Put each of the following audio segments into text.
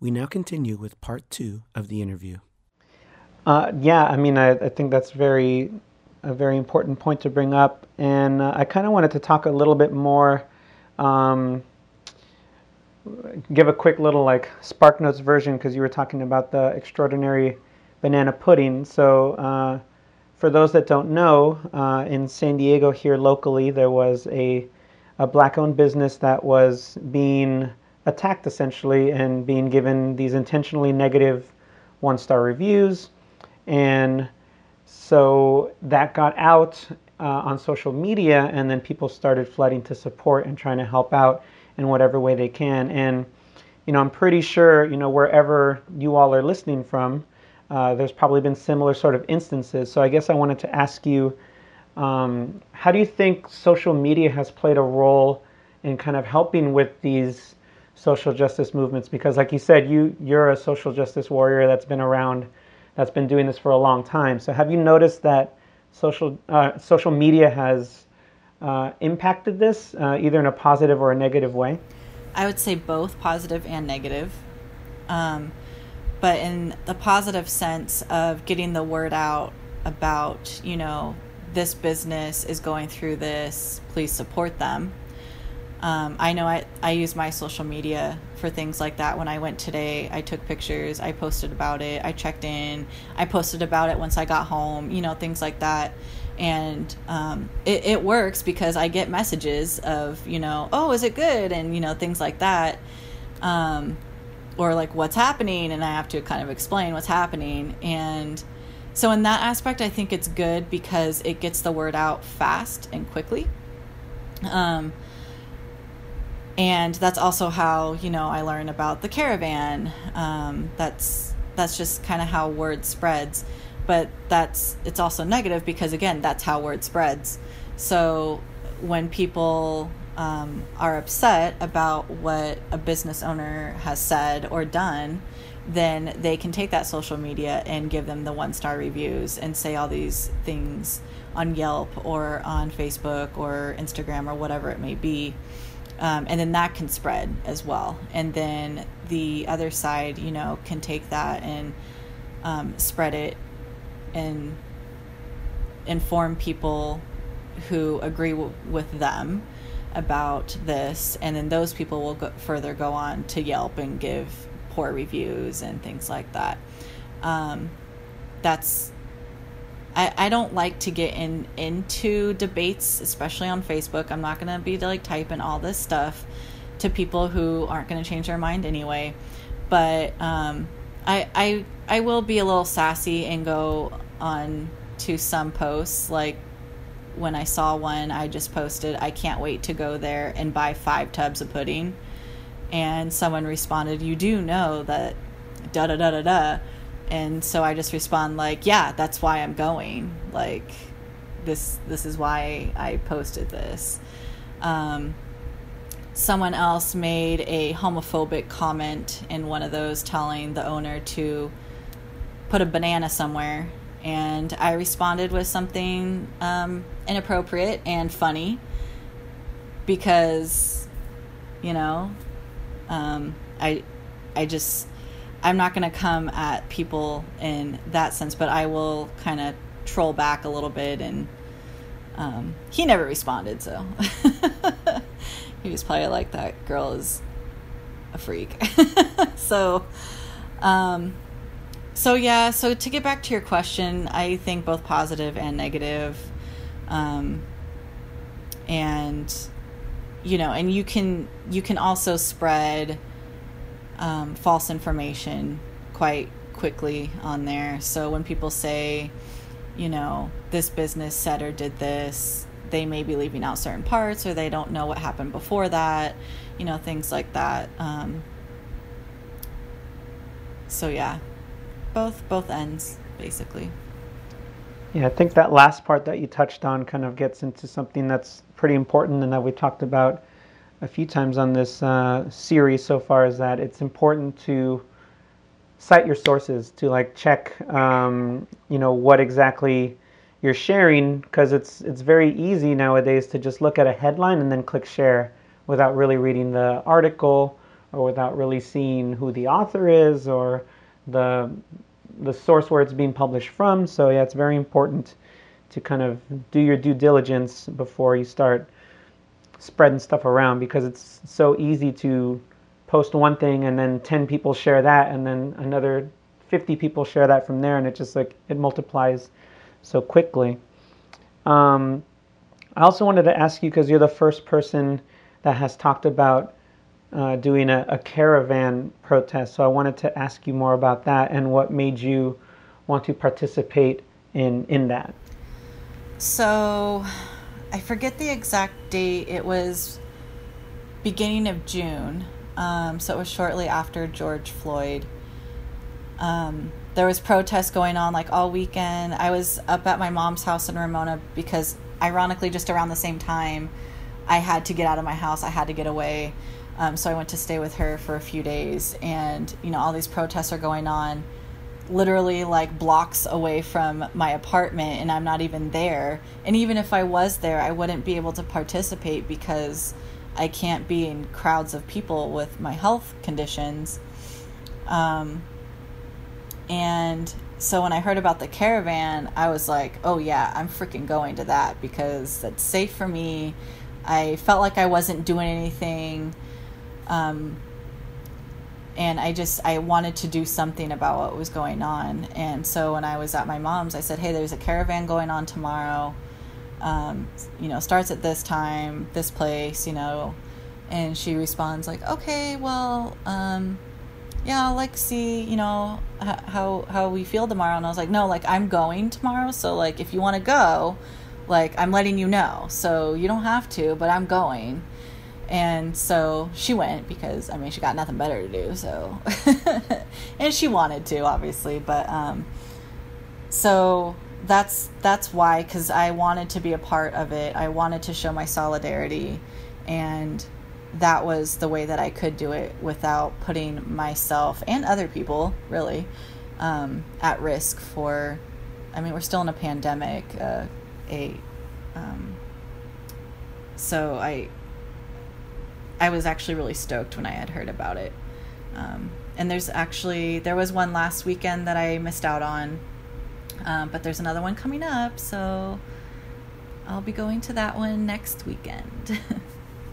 We now continue with part two of the interview. Uh, yeah, I mean, I, I, think that's very a very important point to bring up, and uh, I kind of wanted to talk a little bit more. Um, give a quick little like Spark Notes version because you were talking about the extraordinary banana pudding. So, uh, for those that don't know, uh, in San Diego here locally, there was a a black-owned business that was being attacked essentially and being given these intentionally negative one-star reviews, and so that got out uh, on social media, and then people started flooding to support and trying to help out in whatever way they can. And you know, I'm pretty sure you know wherever you all are listening from, uh, there's probably been similar sort of instances. So I guess I wanted to ask you, um, how do you think social media has played a role in kind of helping with these social justice movements? Because, like you said, you you're a social justice warrior that's been around, that's been doing this for a long time. So have you noticed that social uh, social media has uh, impacted this uh, either in a positive or a negative way? I would say both positive and negative. Um, but in the positive sense of getting the word out about, you know, this business is going through this, please support them. Um, I know I, I use my social media for things like that. When I went today, I took pictures, I posted about it, I checked in, I posted about it once I got home, you know, things like that. And um, it, it works because I get messages of, you know, oh, is it good? And, you know, things like that. Um, or like what's happening and I have to kind of explain what's happening and so in that aspect I think it's good because it gets the word out fast and quickly um, and that's also how you know I learn about the caravan. Um, that's that's just kind of how word spreads. But that's it's also negative because again that's how word spreads. So when people um, are upset about what a business owner has said or done, then they can take that social media and give them the one star reviews and say all these things on Yelp or on Facebook or Instagram or whatever it may be. Um, and then that can spread as well. And then the other side, you know, can take that and um, spread it and inform people who agree w- with them about this, and then those people will go, further go on to Yelp and give poor reviews and things like that. Um, that's I, I don't like to get in into debates, especially on Facebook. I'm not gonna be like typing all this stuff to people who aren't gonna change their mind anyway. But um, I I I will be a little sassy and go on to some posts like when I saw one, I just posted, I can't wait to go there and buy five tubs of pudding. And someone responded, You do know that da da da da da. And so I just respond like, Yeah, that's why I'm going. Like this this is why I posted this. Um, someone else made a homophobic comment in one of those telling the owner to put a banana somewhere and I responded with something um, inappropriate and funny because, you know, um, I, I just, I'm not going to come at people in that sense, but I will kind of troll back a little bit and. Um, he never responded, so he was probably like, "That girl is a freak." so, um, so yeah, so to get back to your question, I think both positive and negative, um, and you know, and you can you can also spread um, false information quite quickly on there. So when people say, you know, this business said or did this, they may be leaving out certain parts, or they don't know what happened before that, you know, things like that. Um, so yeah, both both ends basically. Yeah, I think that last part that you touched on kind of gets into something that's pretty important and that we talked about a few times on this uh, series so far is that it's important to cite your sources to like check um, you know what exactly you're sharing because it's it's very easy nowadays to just look at a headline and then click share without really reading the article or without really seeing who the author is or the the source where it's being published from. So yeah, it's very important to kind of do your due diligence before you start spreading stuff around because it's so easy to post one thing and then 10 people share that and then another 50 people share that from there and it just like it multiplies so quickly. Um, i also wanted to ask you because you're the first person that has talked about uh, doing a, a, caravan protest so i wanted to ask you more about that and what made you want to participate in in that. So i forget the exact date it was beginning of june um, so it was shortly after George Floyd. Um, there was protests going on like all weekend. I was up at my mom's house in Ramona because, ironically, just around the same time, I had to get out of my house. I had to get away. Um, so I went to stay with her for a few days, and you know all these protests are going on, literally like blocks away from my apartment, and I'm not even there. And even if I was there, I wouldn't be able to participate because I can't be in crowds of people with my health conditions. Um, and so when I heard about the caravan, I was like, oh yeah, I'm freaking going to that because that's safe for me. I felt like I wasn't doing anything. Um, and I just I wanted to do something about what was going on. And so when I was at my mom's, I said, "Hey, there's a caravan going on tomorrow um, you know, starts at this time, this place, you know, and she responds like, okay, well, um, yeah, I'll like see, you know, how how we feel tomorrow. And I was like, no, like I'm going tomorrow, so like if you want to go, like I'm letting you know, so you don't have to, but I'm going. And so she went because I mean she got nothing better to do, so and she wanted to obviously, but um, so that's that's why because I wanted to be a part of it. I wanted to show my solidarity, and that was the way that I could do it without putting myself and other people really um, at risk for. I mean, we're still in a pandemic. Uh, a um, so I I was actually really stoked when I had heard about it. Um, and there's actually there was one last weekend that I missed out on um, but there's another one coming up, so I'll be going to that one next weekend.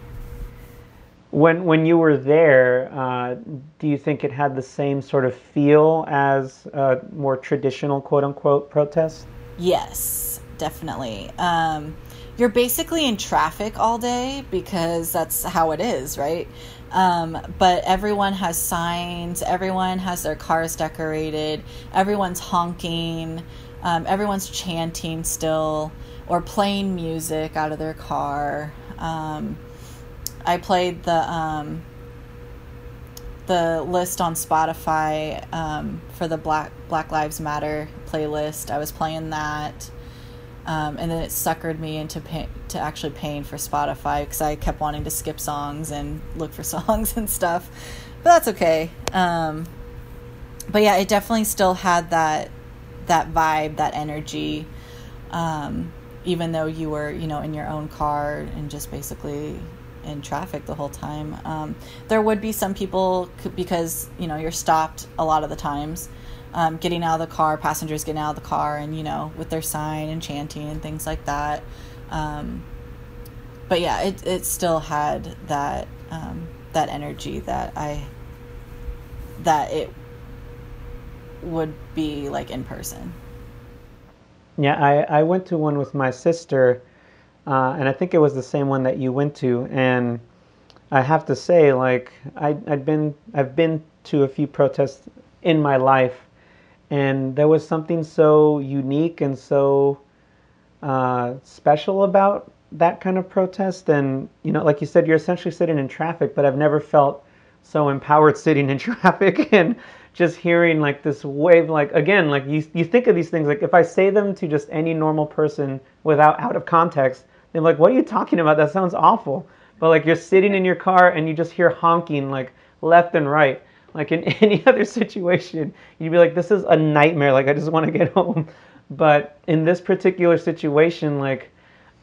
when when you were there, uh, do you think it had the same sort of feel as a more traditional quote unquote protest? Yes, definitely. Um, you're basically in traffic all day because that's how it is, right? Um, but everyone has signs, everyone has their cars decorated, everyone's honking, um, everyone's chanting still or playing music out of their car. Um, I played the um, the list on Spotify um, for the Black Black Lives Matter playlist. I was playing that. Um, and then it suckered me into pay, to actually paying for Spotify because I kept wanting to skip songs and look for songs and stuff, but that's okay. Um, but yeah, it definitely still had that that vibe, that energy, um, even though you were you know in your own car and just basically in traffic the whole time. Um, there would be some people because you know you're stopped a lot of the times um, getting out of the car, passengers getting out of the car, and you know, with their sign and chanting and things like that. Um, but yeah, it it still had that um, that energy that I that it would be like in person. Yeah, I, I went to one with my sister, uh, and I think it was the same one that you went to. And I have to say, like I I'd been I've been to a few protests in my life, and there was something so unique and so uh, special about that kind of protest. And you know, like you said, you're essentially sitting in traffic, but I've never felt so empowered sitting in traffic and just hearing like this wave like again like you you think of these things like if i say them to just any normal person without out of context they're like what are you talking about? That sounds awful. But like you're sitting in your car and you just hear honking like left and right like in any other situation, you'd be like, this is a nightmare. Like, I just want to get home. But in this particular situation, like,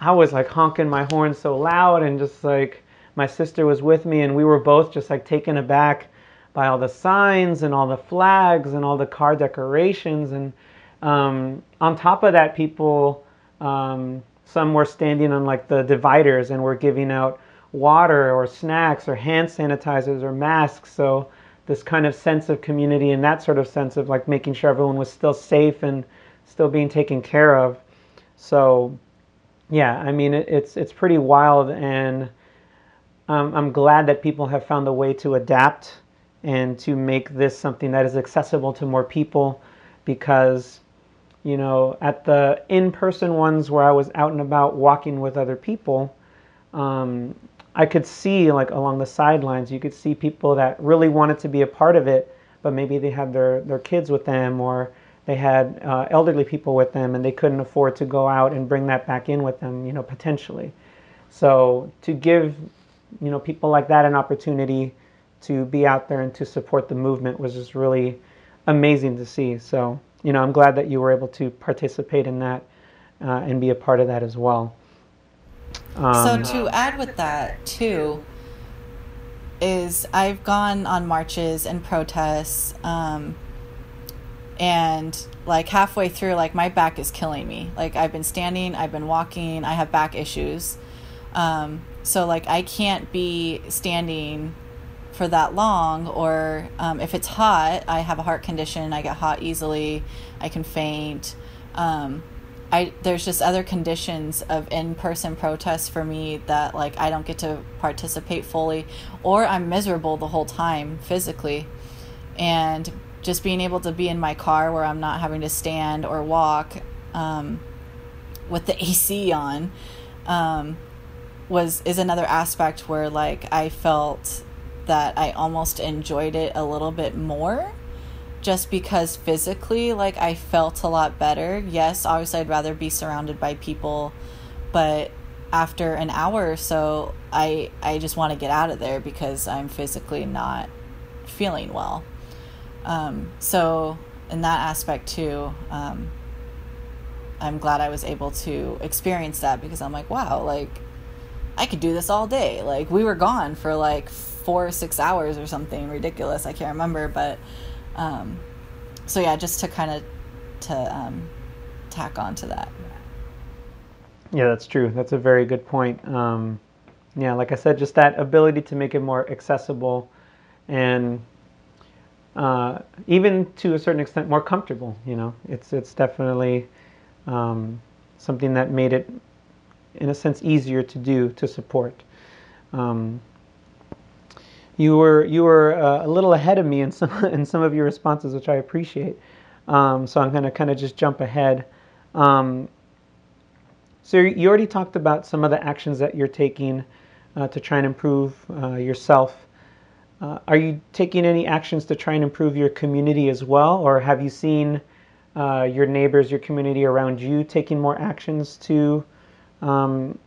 I was like honking my horn so loud and just like my sister was with me, and we were both just like taken aback by all the signs and all the flags and all the car decorations. And um, on top of that, people, um, some were standing on like the dividers and were giving out water or snacks or hand sanitizers or masks. So this kind of sense of community and that sort of sense of like making sure everyone was still safe and still being taken care of. So yeah, I mean it, it's it's pretty wild, and um, I'm glad that people have found a way to adapt and to make this something that is accessible to more people, because you know at the in-person ones where I was out and about walking with other people. Um, I could see like along the sidelines, you could see people that really wanted to be a part of it, but maybe they had their, their kids with them or they had uh, elderly people with them and they couldn't afford to go out and bring that back in with them, you know, potentially. So to give, you know, people like that an opportunity to be out there and to support the movement was just really amazing to see. So, you know, I'm glad that you were able to participate in that uh, and be a part of that as well. Um, so to add with that too is I've gone on marches and protests, um, and like halfway through, like my back is killing me. Like I've been standing, I've been walking, I have back issues. Um, so like I can't be standing for that long, or um, if it's hot, I have a heart condition, I get hot easily, I can faint. Um, I there's just other conditions of in-person protests for me that like I don't get to participate fully or I'm miserable the whole time physically. And just being able to be in my car where I'm not having to stand or walk um, with the AC on um, was is another aspect where like I felt that I almost enjoyed it a little bit more just because physically, like, I felt a lot better. Yes, obviously, I'd rather be surrounded by people, but after an hour or so, I I just want to get out of there because I'm physically not feeling well. Um, so in that aspect too, um, I'm glad I was able to experience that because I'm like, wow, like I could do this all day. Like we were gone for like four or six hours or something ridiculous. I can't remember, but um, so yeah, just to kind of to um, tack on to that. Yeah, that's true. That's a very good point. Um, yeah, like I said, just that ability to make it more accessible and uh, even to a certain extent more comfortable. You know, it's it's definitely um, something that made it, in a sense, easier to do to support. Um, you were you were uh, a little ahead of me in some in some of your responses, which I appreciate. Um, so I'm going to kind of just jump ahead. Um, so you already talked about some of the actions that you're taking uh, to try and improve uh, yourself. Uh, are you taking any actions to try and improve your community as well, or have you seen uh, your neighbors, your community around you taking more actions to, um,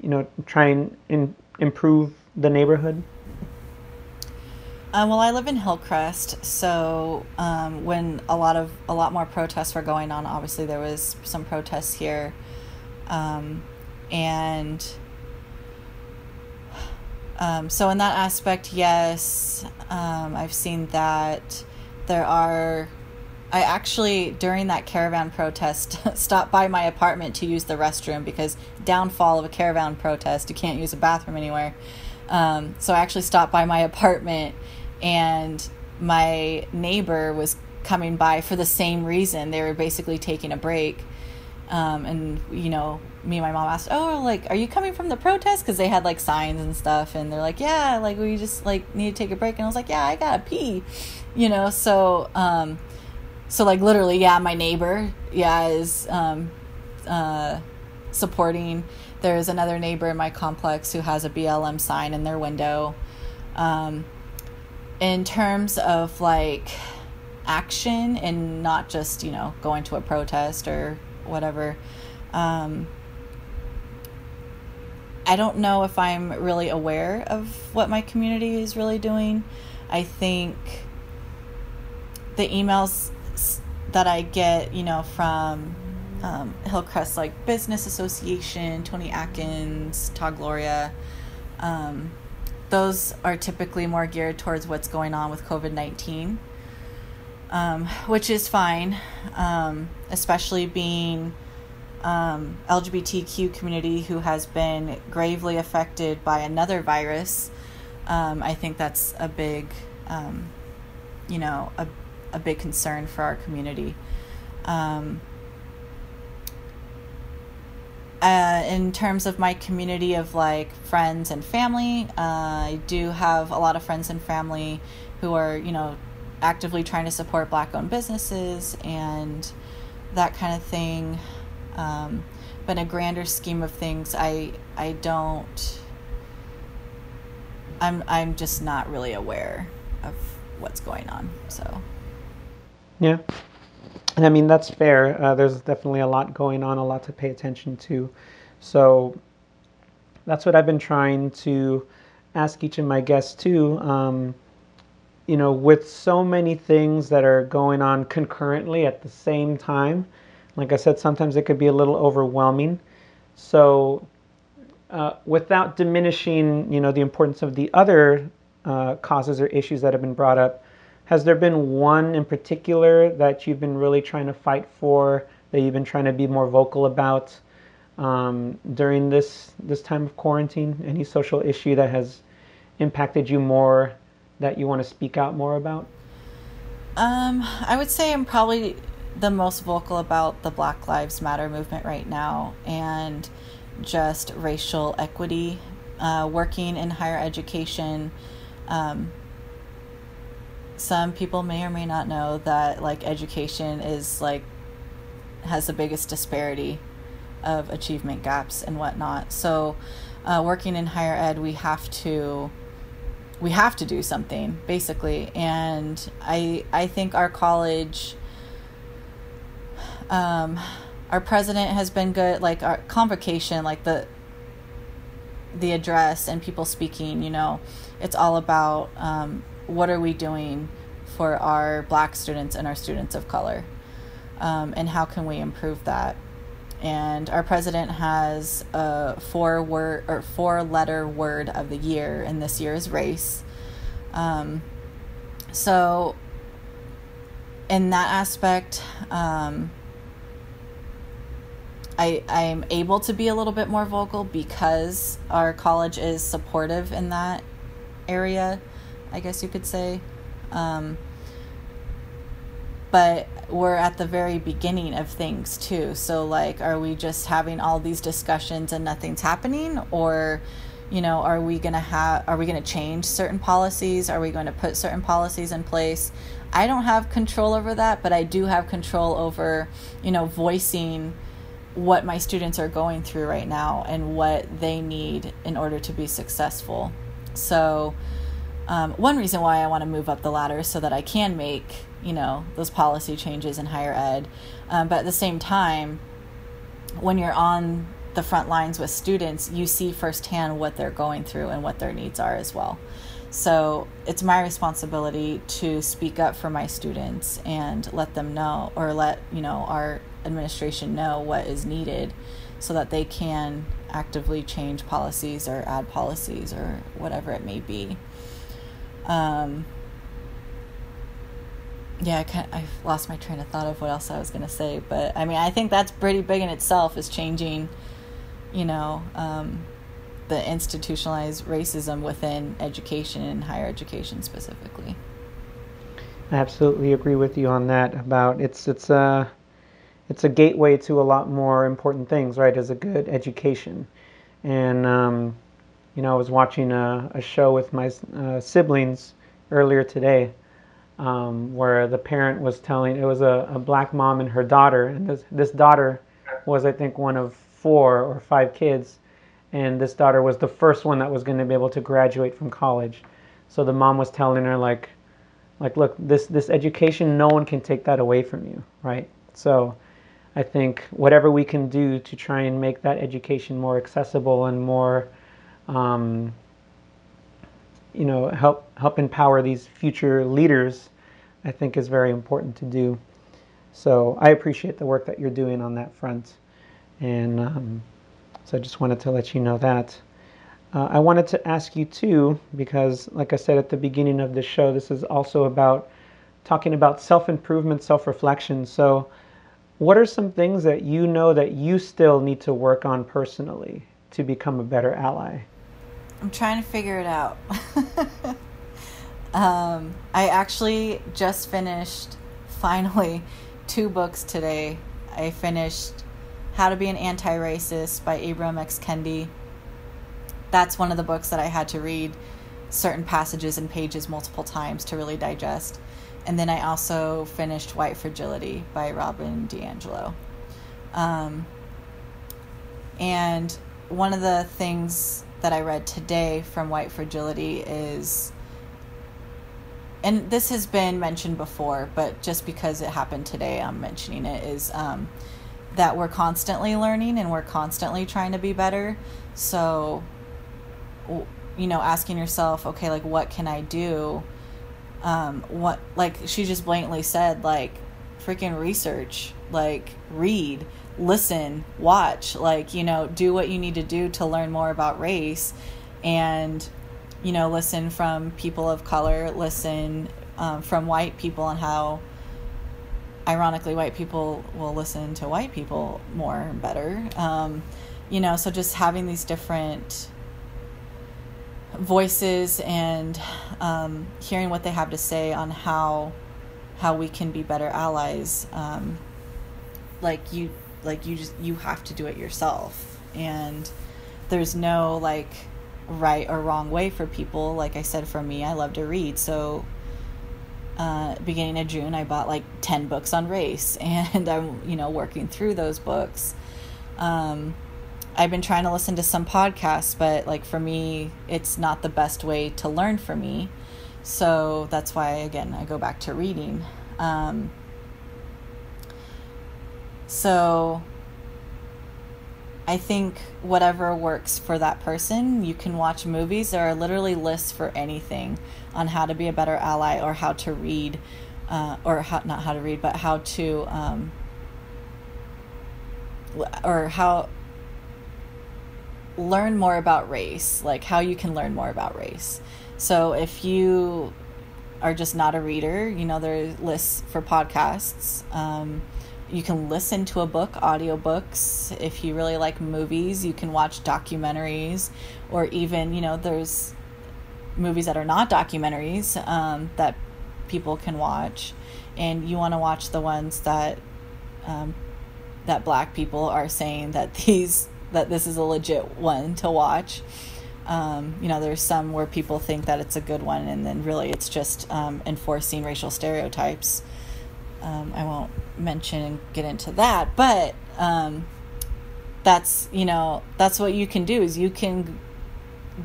you know, try and in, improve the neighborhood? Um, well, I live in Hillcrest, so um, when a lot of a lot more protests were going on, obviously there was some protests here, um, and um, so in that aspect, yes, um, I've seen that there are. I actually during that caravan protest stopped by my apartment to use the restroom because downfall of a caravan protest, you can't use a bathroom anywhere. Um, so I actually stopped by my apartment and my neighbor was coming by for the same reason. They were basically taking a break. Um, and, you know, me and my mom asked, Oh, like, are you coming from the protest? Because they had like signs and stuff. And they're like, Yeah, like, we just like need to take a break. And I was like, Yeah, I gotta pee, you know? So, um, so like literally, yeah, my neighbor, yeah, is, um, uh, supporting. There's another neighbor in my complex who has a BLM sign in their window. Um, in terms of like action and not just you know going to a protest or whatever um, i don't know if i'm really aware of what my community is really doing. I think the emails that i get you know from um, hillcrest like business association toni atkins todd gloria Um, those are typically more geared towards what's going on with COVID 19, um, which is fine, um, especially being um, LGBTQ community who has been gravely affected by another virus. Um, I think that's a big, um, you know, a, a big concern for our community. Um, uh, in terms of my community of like friends and family, uh, I do have a lot of friends and family who are, you know, actively trying to support black owned businesses and that kind of thing. Um, but in a grander scheme of things, I I don't. I'm I'm just not really aware of what's going on. So. Yeah, and I mean that's fair. Uh, there's definitely a lot going on, a lot to pay attention to. So that's what I've been trying to ask each of my guests too. Um, you know, with so many things that are going on concurrently at the same time, like I said, sometimes it could be a little overwhelming. So, uh, without diminishing, you know, the importance of the other uh, causes or issues that have been brought up, has there been one in particular that you've been really trying to fight for, that you've been trying to be more vocal about um, during this this time of quarantine? Any social issue that has impacted you more that you want to speak out more about? Um, I would say I'm probably the most vocal about the Black Lives Matter movement right now and just racial equity, uh, working in higher education. Um, some people may or may not know that like education is like has the biggest disparity of achievement gaps and whatnot. So, uh, working in higher ed, we have to we have to do something basically, and I I think our college um, our president has been good. Like our convocation, like the the address and people speaking. You know, it's all about um, what are we doing for our Black students and our students of color, um, and how can we improve that. And our president has a four word or four letter word of the year, and this year is race. Um, so, in that aspect, um, I I'm able to be a little bit more vocal because our college is supportive in that area, I guess you could say. Um, but we're at the very beginning of things too. So like are we just having all these discussions and nothing's happening or you know, are we going to have are we going to change certain policies? Are we going to put certain policies in place? I don't have control over that, but I do have control over, you know, voicing what my students are going through right now and what they need in order to be successful. So, um, one reason why I want to move up the ladder so that I can make, you know, those policy changes in higher ed. Um, but at the same time, when you're on the front lines with students, you see firsthand what they're going through and what their needs are as well. So it's my responsibility to speak up for my students and let them know, or let, you know, our administration know what is needed so that they can actively change policies or add policies or whatever it may be. Um, yeah, I kind I've lost my train of thought of what else I was going to say, but I mean, I think that's pretty big in itself is changing, you know, um, the institutionalized racism within education and higher education specifically. I absolutely agree with you on that. About it's it's uh it's a gateway to a lot more important things, right? As a good education. And, um, you know, I was watching a, a show with my uh, siblings earlier today um, where the parent was telling, it was a, a, black mom and her daughter. And this, this daughter was, I think, one of four or five kids. And this daughter was the first one that was going to be able to graduate from college. So the mom was telling her, like, like, look, this, this education, no one can take that away from you, right? So, I think whatever we can do to try and make that education more accessible and more, um, you know, help help empower these future leaders, I think is very important to do. So I appreciate the work that you're doing on that front, and um, so I just wanted to let you know that. Uh, I wanted to ask you too, because, like I said at the beginning of the show, this is also about talking about self improvement, self reflection. So, what are some things that you know that you still need to work on personally to become a better ally? I'm trying to figure it out. um, I actually just finished, finally, two books today. I finished How to Be an Anti Racist by Ibram X. Kendi that's one of the books that I had to read certain passages and pages multiple times to really digest. And then I also finished White Fragility by Robin DiAngelo. Um, and one of the things that I read today from White Fragility is, and this has been mentioned before, but just because it happened today, I'm mentioning it, is um, that we're constantly learning and we're constantly trying to be better. So you know asking yourself okay like what can i do um what like she just blatantly said like freaking research like read listen watch like you know do what you need to do to learn more about race and you know listen from people of color listen um, from white people and how ironically white people will listen to white people more and better um, you know so just having these different voices and um, hearing what they have to say on how how we can be better allies. Um, like you, like you just you have to do it yourself, and there's no like right or wrong way for people. Like I said, for me, I love to read, so. Uh, beginning of June, I bought like ten books on race, and I'm you know working through those books. Um, I've been trying to listen to some podcasts, but like for me, it's not the best way to learn for me. So that's why, again, I go back to reading. Um, so I think whatever works for that person, you can watch movies. There are literally lists for anything on how to be a better ally or how to read, uh, or how, not how to read, but how to, um, or how learn more about race, like how you can learn more about race. So if you are just not a reader, you know, there are lists for podcasts. Um, you can listen to a book, audiobooks. If you really like movies, you can watch documentaries, or even, you know, there's movies that are not documentaries um, that people can watch. And you want to watch the ones that um, that black people are saying that these that this is a legit one to watch. Um, you know, there's some where people think that it's a good one, and then really it's just um, enforcing racial stereotypes. Um, I won't mention and get into that, but um, that's you know that's what you can do is you can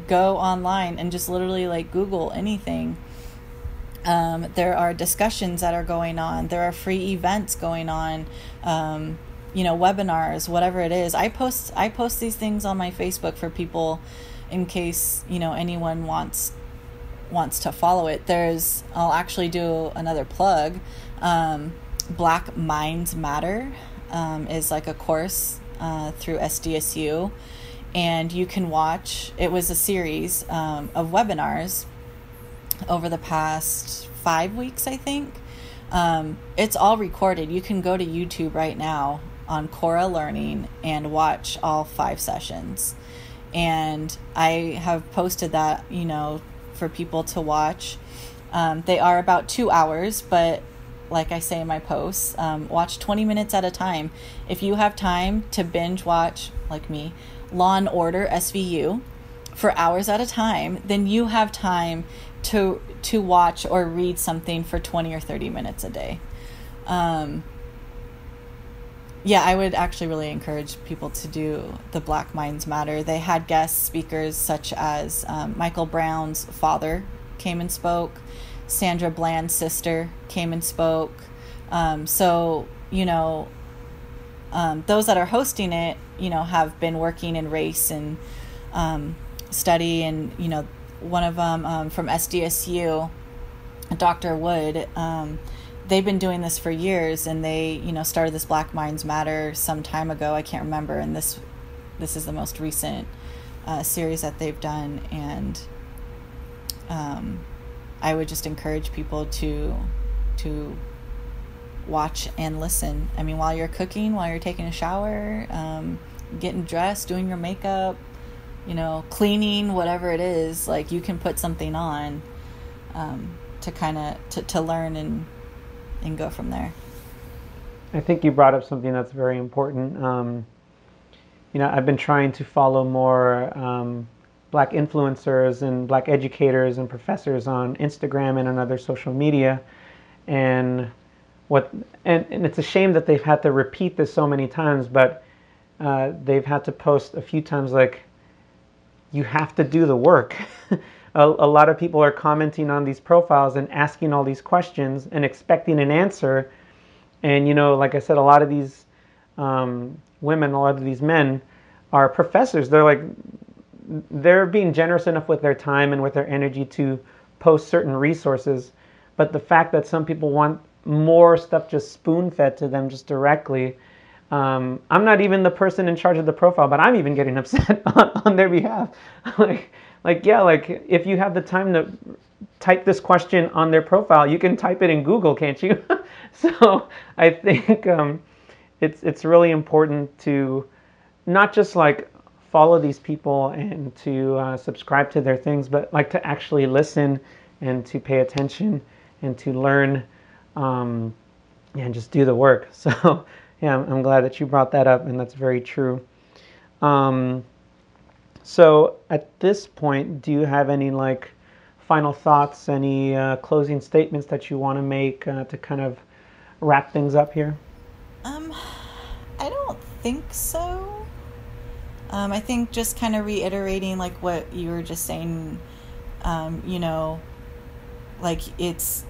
go online and just literally like Google anything. Um, there are discussions that are going on. There are free events going on. Um, you know webinars whatever it is i post i post these things on my facebook for people in case you know anyone wants wants to follow it there's i'll actually do another plug um, black minds matter um, is like a course uh, through sdsu and you can watch it was a series um, of webinars over the past five weeks i think um, it's all recorded you can go to youtube right now on Cora Learning and watch all five sessions. And I have posted that, you know, for people to watch. Um, they are about two hours, but like I say in my posts, um, watch 20 minutes at a time. If you have time to binge watch, like me, Law and Order SVU for hours at a time, then you have time to to watch or read something for 20 or 30 minutes a day. Um, yeah, I would actually really encourage people to do the Black Minds Matter. They had guest speakers such as um, Michael Brown's father came and spoke, Sandra Bland's sister came and spoke. Um, so, you know, um, those that are hosting it, you know, have been working in race and um, study. And, you know, one of them um, from SDSU, Dr. Wood, um, they've been doing this for years and they you know started this black minds matter some time ago i can't remember and this this is the most recent uh, series that they've done, and um, I would just encourage people to to watch and listen. I mean, while you're cooking, while you're taking a shower, um, getting dressed, doing your makeup, you know, cleaning, whatever it is, like you can put something on um, to kind of to, to learn and and go from there. I think you brought up something that's very important. Um, you know, I've been trying to follow more um, black influencers and black educators and professors on Instagram and on other social media, and what and, and it's a shame that they've had to repeat this so many times, but uh, they've had to post a few times like you have to do the work. a, a lot of people are commenting on these profiles and asking all these questions and expecting an answer. And, you know, like I said, a lot of these um, women, a lot of these men are professors. They're like, they're being generous enough with their time and with their energy to post certain resources. But the fact that some people want more stuff just spoon fed to them just directly um, I'm not even the person in charge of the profile, but I'm even getting upset on, on their behalf. like, like, yeah, like if you have the time to type this question on their profile, you can type it in Google, can't you? so I think um, it's it's really important to not just like follow these people and to uh, subscribe to their things, but like to actually listen and to pay attention and to learn um, and just do the work. So yeah, I'm, glad that you brought that up, and that's very true. Um, so at this point, do you have any like final thoughts, any uh, closing statements that you want to make uh, to kind of wrap things up here? Um, I don't think so. Um, I think just kind of reiterating like what you were just saying. Um, you know, like it's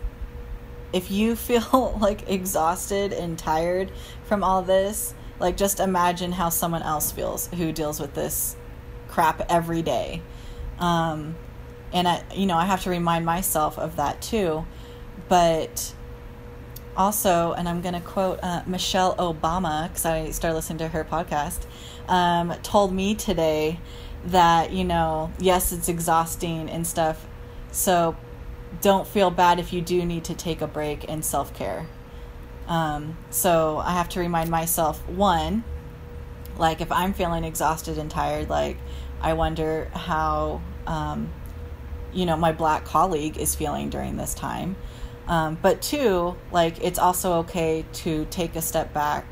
if you feel like exhausted and tired from all this, like just imagine how someone else feels who deals with this crap every day. Um, and I, you know, I have to remind myself of that too. But also, and I'm going to quote uh, Michelle Obama because I started listening to her podcast, um, told me today that, you know, yes, it's exhausting and stuff. So don't feel bad if you do need to take a break and self care. Um, so I have to remind myself one, like if I'm feeling exhausted and tired, like I wonder how, um, you know, my black colleague is feeling during this time. Um, but two, like it's also okay to take a step back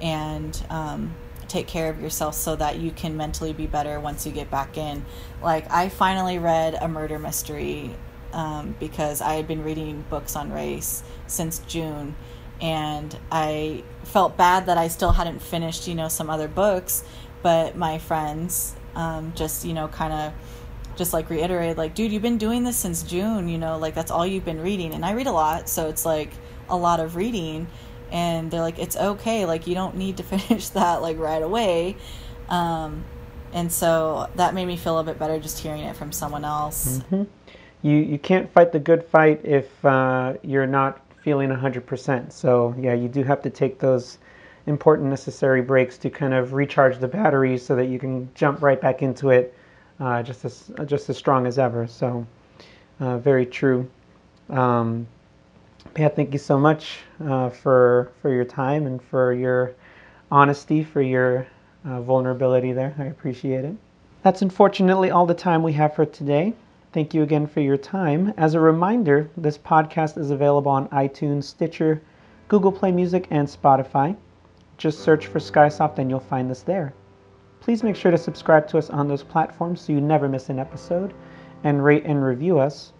and um, take care of yourself so that you can mentally be better once you get back in. Like I finally read a murder mystery um, because I had been reading books on race since June, and I felt bad that I still hadn't finished, you know, some other books. But my friends um, just, you know, kind of just like reiterated, like, dude, you've been doing this since June, you know, like that's all you've been reading. And I read a lot, so it's like a lot of reading. And they're like, it's okay, like, you don't need to finish that like right away. Um, and so that made me feel a bit better just hearing it from someone else. Mm-hmm you, you can't fight the good fight if uh, you're not feeling 100%. So, yeah, you do have to take those important necessary breaks to kind of recharge the batteries so that you can jump right back into it uh, just as just as strong as ever. So, uh, very true. Um, Pat, thank you so much uh, for for your time and for your honesty, for your uh, vulnerability there. I appreciate it. That's unfortunately all the time we have for today. Thank you again for your time. As a reminder, this podcast is available on iTunes, Stitcher, Google Play Music, and Spotify. Just search for Skysoft and you'll find us there. Please make sure to subscribe to us on those platforms so you never miss an episode, and rate and review us.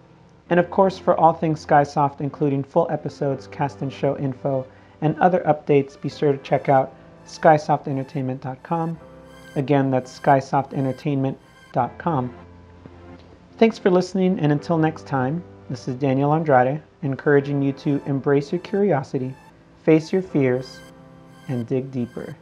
And of course, for all things Skysoft, including full episodes, cast and show info, and other updates, be sure to check out skysoftentertainment.com. Again, that's skysoftentertainment.com. Thanks for listening, and until next time, this is Daniel Andrade, encouraging you to embrace your curiosity, face your fears, and dig deeper.